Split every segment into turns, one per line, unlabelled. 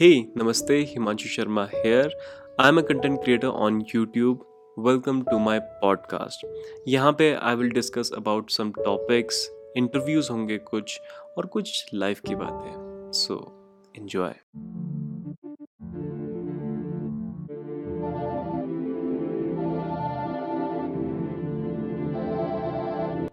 हे नमस्ते, Himanshu Sharma here I am a content creator on YouTube welcome to my podcast यहाँ पे I will discuss about some topics interviews होंगे कुछ, और कुछ लाइफ की बातें. So enjoy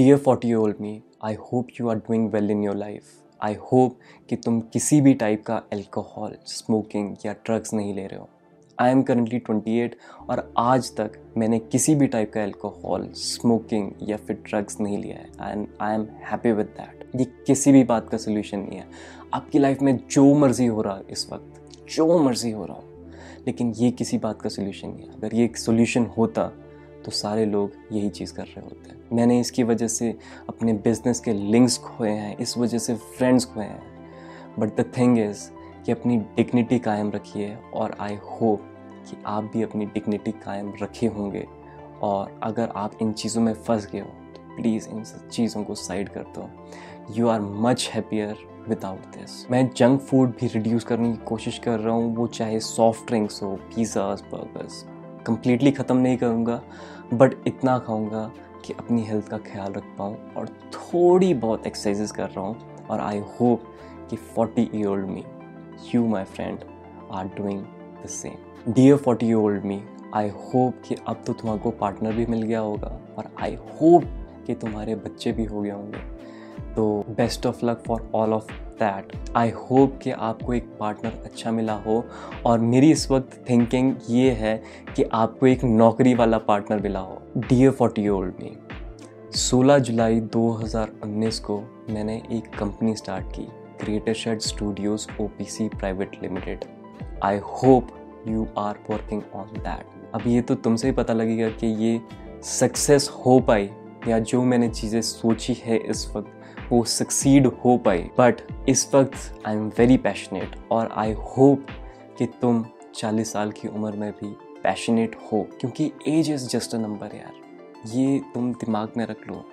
the forty old me I hope you are doing well in your life I hope कि तुम किसी भी टाइप का अल्कोहल स्मोकिंग या ड्रग्स नहीं ले रहे हो। I am currently twenty eight और आज तक मैंने किसी भी टाइप का अल्कोहल स्मोकिंग या फिर ड्रग्स नहीं लिया है। And I am happy with that ये किसी भी बात का सोल्यूशन नहीं है। आपकी लाइफ में जो मर्ज़ी हो रहा है इस वक्त, जो मर्ज़ी हो रहा हो, लेकिन ये किसी बात का सोल्यूशन नहीं है। अगर ये एक सोल्यूशन होता तो सारे लोग यही चीज़ कर रहे होते हैं। मैंने इसकी वजह से अपने बिज़नेस के लिंक्स खोए हैं, इस वजह से फ्रेंड्स खोए हैं। बट द थिंग इज़ कि अपनी डिग्निटी कायम रखिए और आई होप कि आप भी अपनी डिग्निटी कायम रखे होंगे। और अगर आप इन चीज़ों में फंस गए हो तो प्लीज़ इन चीज़ों को साइड कर दो। You are much happier without this मैं जंक फ़ूड भी रिड्यूस करने की कोशिश कर रहा हूँ, वो चाहे सॉफ्ट ड्रिंक्स हो पिज़्ज़ाज बर्गर्स कंप्लीटली ख़त्म नहीं करूँगा बट इतना खाऊँगा कि अपनी हेल्थ का ख्याल रख पाऊँ और थोड़ी बहुत एक्सरसाइजेस कर रहा हूँ और आई होप कि forty year old me you my friend are doing the same dear forty year old me I hope कि अब तो तुम्हारे पार्टनर भी मिल गया होगा और आई होप कि तुम्हारे बच्चे भी हो गए होंगे। तो best of luck for all of that I hope कि आपको एक पार्टनर अच्छा मिला हो और मेरी इस वक्त थिंकिंग ये है कि आपको एक नौकरी वाला पार्टनर मिला हो डियर फोर्टी ओल्ड मी 16 जुलाई 2019 को मैंने एक कंपनी स्टार्ट की creator shed studios O P C private limited I hope you are working on that अब ये तो तुमसे ही पता लगेगा कि ये सक्सेस हो पाई या जो मैंने चीज़ें सोची है इस वक्त। वो सक्सीड हो पाए। बट इस वक्त आई एम वेरी पैशनेट और आई होप कि तुम 40 साल की उम्र में भी पैशनेट हो। क्योंकि age is just a number यार। ये तुम दिमाग में रख लो।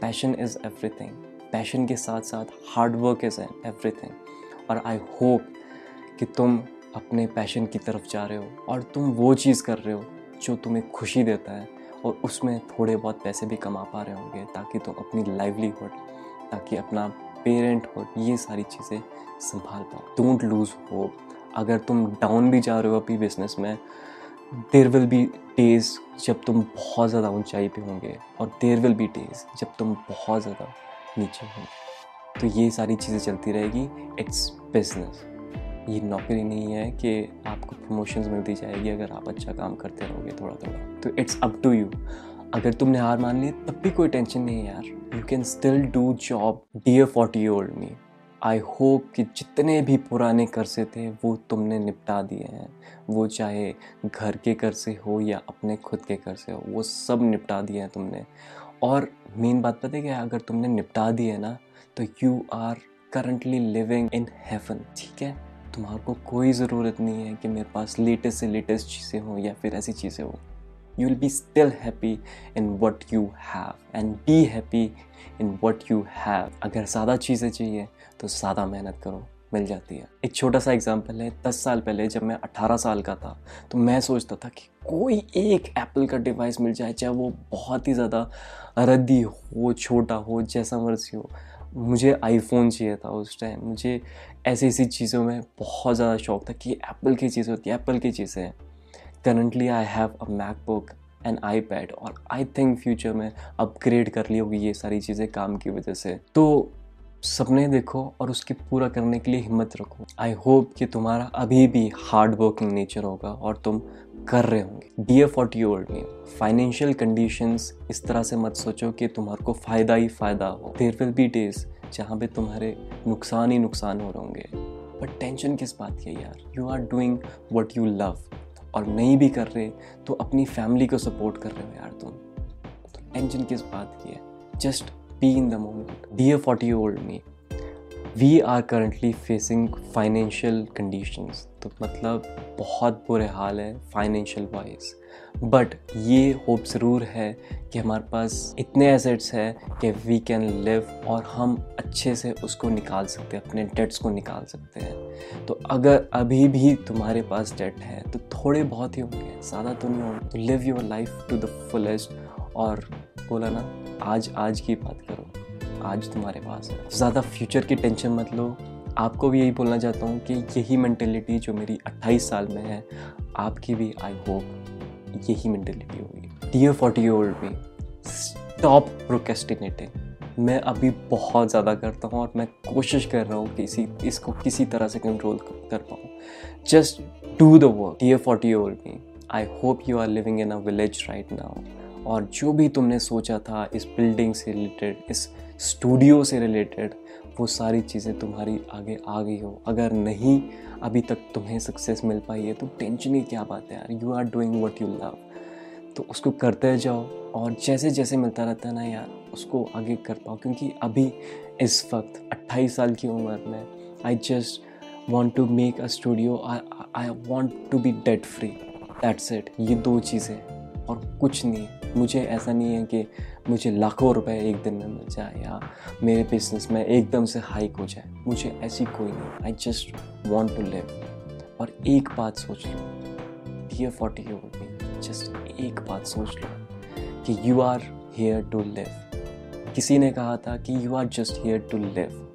पैशन इज़ एवरीथिंग पैशन के साथ साथ हार्ड वर्क इज़ एवरीथिंग और आई होप कि तुम अपने पैशन की तरफ़ जा रहे हो और तुम वो चीज़ कर रहे हो जो तुम्हें खुशी देता है और उसमें थोड़े बहुत पैसे भी कमा पा रहे होंगे ताकि तुम अपनी लाइवलीहुड ताकि अपना पेरेंट हो ये सारी चीज़ें संभाल पाओ। डोंट लूज़ होप अगर तुम डाउन भी जा रहे हो अपनी बिज़नेस में देर विल बी डेज़ जब तुम बहुत ज़्यादा ऊंचाई पे होंगे और देर विल बी डेज़ जब तुम बहुत ज़्यादा नीचे होंगे। तो ये सारी चीज़ें चलती रहेगी। इट्स बिज़नेस ये नौकरी नहीं है कि आपको प्रमोशंस मिलती जाएगी अगर आप अच्छा काम करते रहोगे थोड़ा थोड़ा तो इट्स अप टू यू अगर तुमने हार मान ली, तब भी कोई टेंशन नहीं है यार। You can still do job dear forty old me I hope कि जितने भी पुराने कर्जे थे, वो तुमने निपटा दिए हैं। वो चाहे घर के कर्जे हो या अपने खुद के कर्जे हो, वो सब निपटा दिए हैं तुमने। और मेन बात पता है क्या अगर तुमने निपटा दिए ना तो you are currently living in heaven ठीक है? तुम्हारे को कोई ज़रूरत नहीं है कि मेरे पास लेटेस्ट से लेटेस्ट चीज़ें हों या फिर ऐसी चीज़ें हों। You will be still happy in what you have and be happy in what you have. अगर ज़्यादा चीज़ें चाहिए तो ज़्यादा मेहनत करो, मिल जाती है। एक छोटा सा एग्जांपल है, दस साल पहले जब मैं अठारह साल का था तो मैं सोचता था कि कोई एक एप्पल का डिवाइस मिल जाए, चाहे वो बहुत ही ज़्यादा रद्दी हो, छोटा हो, जैसा मर्ज़ी हो। मुझे आईफोन चाहिए था उस टाइम मुझे ऐसी ऐसी चीज़ों में बहुत ज़्यादा शौक था कि एप्पल की चीज़ होती है एप्पल की चीज़ें। हैं currently I have a MacBook and iPad और आई थिंक फ्यूचर में अपग्रेड कर ली होगी ये सारी चीज़ें काम की वजह से। तो सपने देखो और उसके पूरा करने के लिए हिम्मत रखो। आई होप कि तुम्हारा अभी भी हार्ड वर्किंग नेचर होगा और तुम कर रहे होंगे। Dear forty old me financial conditions इस तरह से मत सोचो कि तुम्हारे को फ़ायदा ही फ़ायदा हो। देर विल बी डेज़ जहाँ पे तुम्हारे नुकसान ही नुकसान हो रहे होंगे। बट टेंशन किस बात की है यार? You are doing what you love और नहीं भी कर रहे तो अपनी फैमिली को सपोर्ट कर रहे हो यार तुम। तो टेंशन किस बात की है? Just be in the moment dear forty old me we are currently facing financial conditions तो मतलब बहुत बुरे हाल है फाइनेंशियल वाइज बट ये होप ज़रूर है कि हमारे पास इतने एसेट्स हैं कि वी कैन लिव और हम अच्छे से उसको निकाल सकते हैं, अपने डेट्स को निकाल सकते हैं। तो अगर अभी भी तुम्हारे पास डेट है तो थोड़े बहुत ही होंगे, ज़्यादा तो नहीं होंगे। तो live your life to the fullest और बोला ना, आज आज की बात करो। आज तुम्हारे पास है। ज़्यादा फ्यूचर की टेंशन मत लो। आपको भी यही बोलना चाहता हूँ कि यही मैंटेलिटी जो मेरी 28 साल में है, आपकी भी आई होप यही मेंटेलिटी होगी। Dear forty old me stop procrastinating मैं अभी बहुत ज़्यादा करता हूँ और मैं कोशिश कर रहा हूँ कि इसी, इसको किसी तरह से कंट्रोल कर पाऊँ। Just do the work dear forty old me I hope you are living in a village right now और जो भी तुमने सोचा था इस बिल्डिंग से रिलेटेड इस स्टूडियो से रिलेटेड वो सारी चीज़ें तुम्हारी आगे आ गई हो। अगर नहीं, अभी तक तुम्हें सक्सेस मिल पाई है तो टेंशन ही क्या बात है यार? You are doing what you love तो उसको करते जाओ और जैसे जैसे मिलता रहता है ना यार, उसको आगे कर पाओ। क्योंकि अभी इस वक्त 28 साल की उम्र में I just want to make a studio I want to be debt free that's it ये दो चीज़ें और कुछ नहीं। मुझे ऐसा नहीं है कि मुझे लाखों रुपए एक दिन में मिल जाए या मेरे बिज़नेस में एकदम से हाइक हो जाए। मुझे ऐसी कोई नहीं। I just want to live और एक बात सोच लो। Dear forty you me just एक बात सोच लो कि you are here to live किसी ने कहा था कि you are just here to live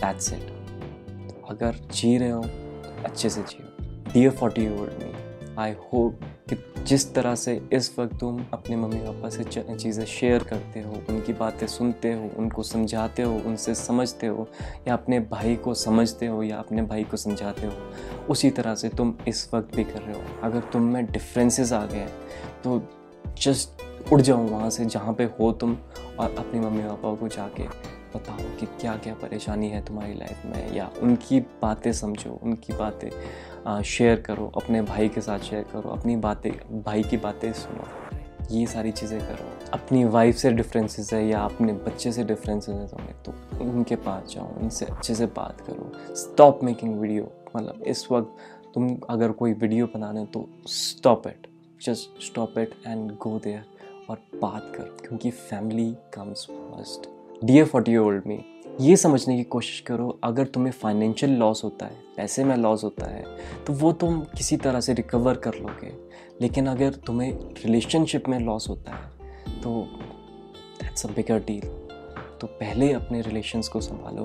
that's it अगर जी रहे हो तो अच्छे से जियो। Dear forty me I hope कि जिस तरह से इस वक्त तुम अपने मम्मी पापा से चीज़ें शेयर करते हो, उनकी बातें सुनते हो, उनको समझाते हो, उनसे समझते हो, या अपने भाई को समझते हो, या अपने भाई को समझाते हो, उसी तरह से तुम इस वक्त भी कर रहे हो। अगर तुम में डिफरेंसेस आ गए तो जस्ट उड़ जाओ वहाँ से जहाँ पे हो तुम और अपने मम्मी पापा को जाके बताओ कि क्या क्या परेशानी है तुम्हारी लाइफ में या उनकी बातें समझो, उनकी बातें शेयर करो, अपने भाई के साथ शेयर करो, अपनी बातें, भाई की बातें सुनो। ये सारी चीज़ें करो। अपनी वाइफ से डिफरेंसेस है या अपने बच्चे से डिफरेंसेस है तुम्हें तो उनके पास जाओ, उनसे अच्छे से बात करो। स्टॉप मेकिंग वीडियो मतलब इस वक्त तुम अगर कोई वीडियो बनाने तो stop it just stop it and go there और बात कर, क्योंकि family comes first dear forty old me ये समझने की कोशिश करो, अगर तुम्हें फाइनेंशियल लॉस होता है, पैसे में लॉस होता है तो वो तुम किसी तरह से रिकवर कर लोगे. लेकिन अगर तुम्हें रिलेशनशिप में लॉस होता है तो दैट्स अ बिगर डील तो पहले अपने रिलेशंस को संभालो,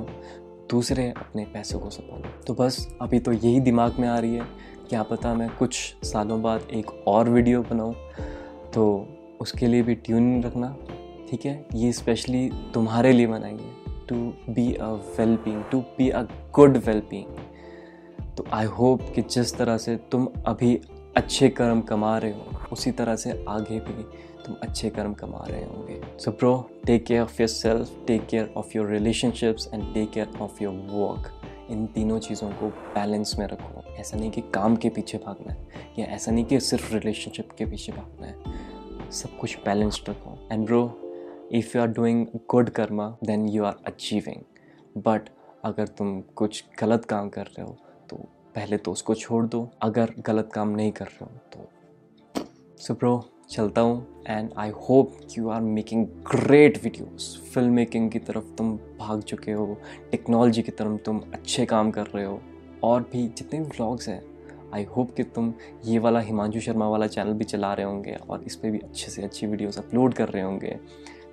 दूसरे अपने पैसों को संभालो. तो बस, अभी तो यही दिमाग में आ रही है क्या पता मैं कुछ सालों बाद एक और वीडियो बनाऊँ। तो उसके लिए भी ट्यून रखना, ठीक है? ये स्पेशली तुम्हारे लिए बनाई है to be a well being to be a good well being तो आई होप कि जिस तरह से तुम अभी अच्छे कर्म कमा रहे हो, उसी तरह से आगे भी तुम अच्छे कर्म कमा रहे होंगे। So pro take care of yourself take care of your relationships and take care of your work इन तीनों चीज़ों को बैलेंस में रखो। ऐसा नहीं कि काम के पीछे भागना है, या ऐसा नहीं कि सिर्फ़ रिलेशनशिप के पीछे भागना है। सब कुछ बैलेंस्ड रखो। And bro if you are doing good karma then you are achieving but अगर तुम कुछ गलत काम कर रहे हो तो पहले तो उसको छोड़ दो। अगर गलत काम नहीं कर रहे हो तो सुप्रो चलता हूँ and I hope you are making great videos film making की तरफ़ तुम भाग चुके हो टेक्नोलॉजी की तरफ़ तुम अच्छे काम कर रहे हो, और भी जितने भी व्लॉग्स हैं आई होप कि तुम ये वाला हिमांशु शर्मा वाला चैनल भी चला रहे होंगे और इस पर भी अच्छे से अच्छी वीडियोस अपलोड कर रहे होंगे।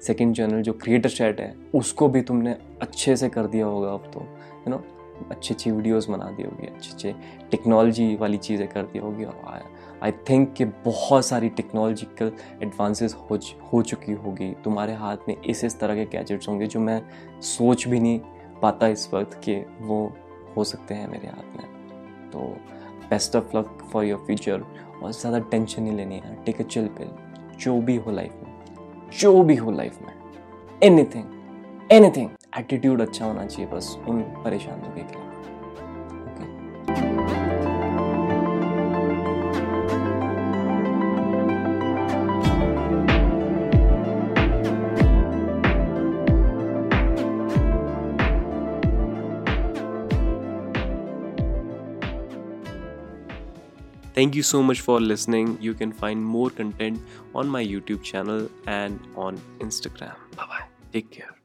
सेकेंड चैनल जो क्रिएटर चैट है, उसको भी तुमने अच्छे से कर दिया होगा अब तो यू नो अच्छी अच्छी वीडियोस बना दी होगी, अच्छे अच्छे टेक्नोलॉजी वाली चीज़ें कर दी होगी और आई थिंक कि बहुत सारी टेक्नोलॉजिकल एडवांसेस हो हो चुकी होगी। तुम्हारे हाथ में इस इस तरह के गैजेट्स होंगे जो मैं सोच भी नहीं पाता इस वक्त कि वो हो सकते हैं मेरे हाथ में। तो best of luck for your future और ज़्यादा टेंशन नहीं लेनी है। टेक अ चिल पिल जो भी हो लाइफ में, जो भी हो लाइफ में एनीथिंग एनीथिंग एटीट्यूड अच्छा होना चाहिए बस उन परेशानियों के लिए Thank you so much for listening. You can find more content on my YouTube channel and on Instagram. Bye bye. Take care.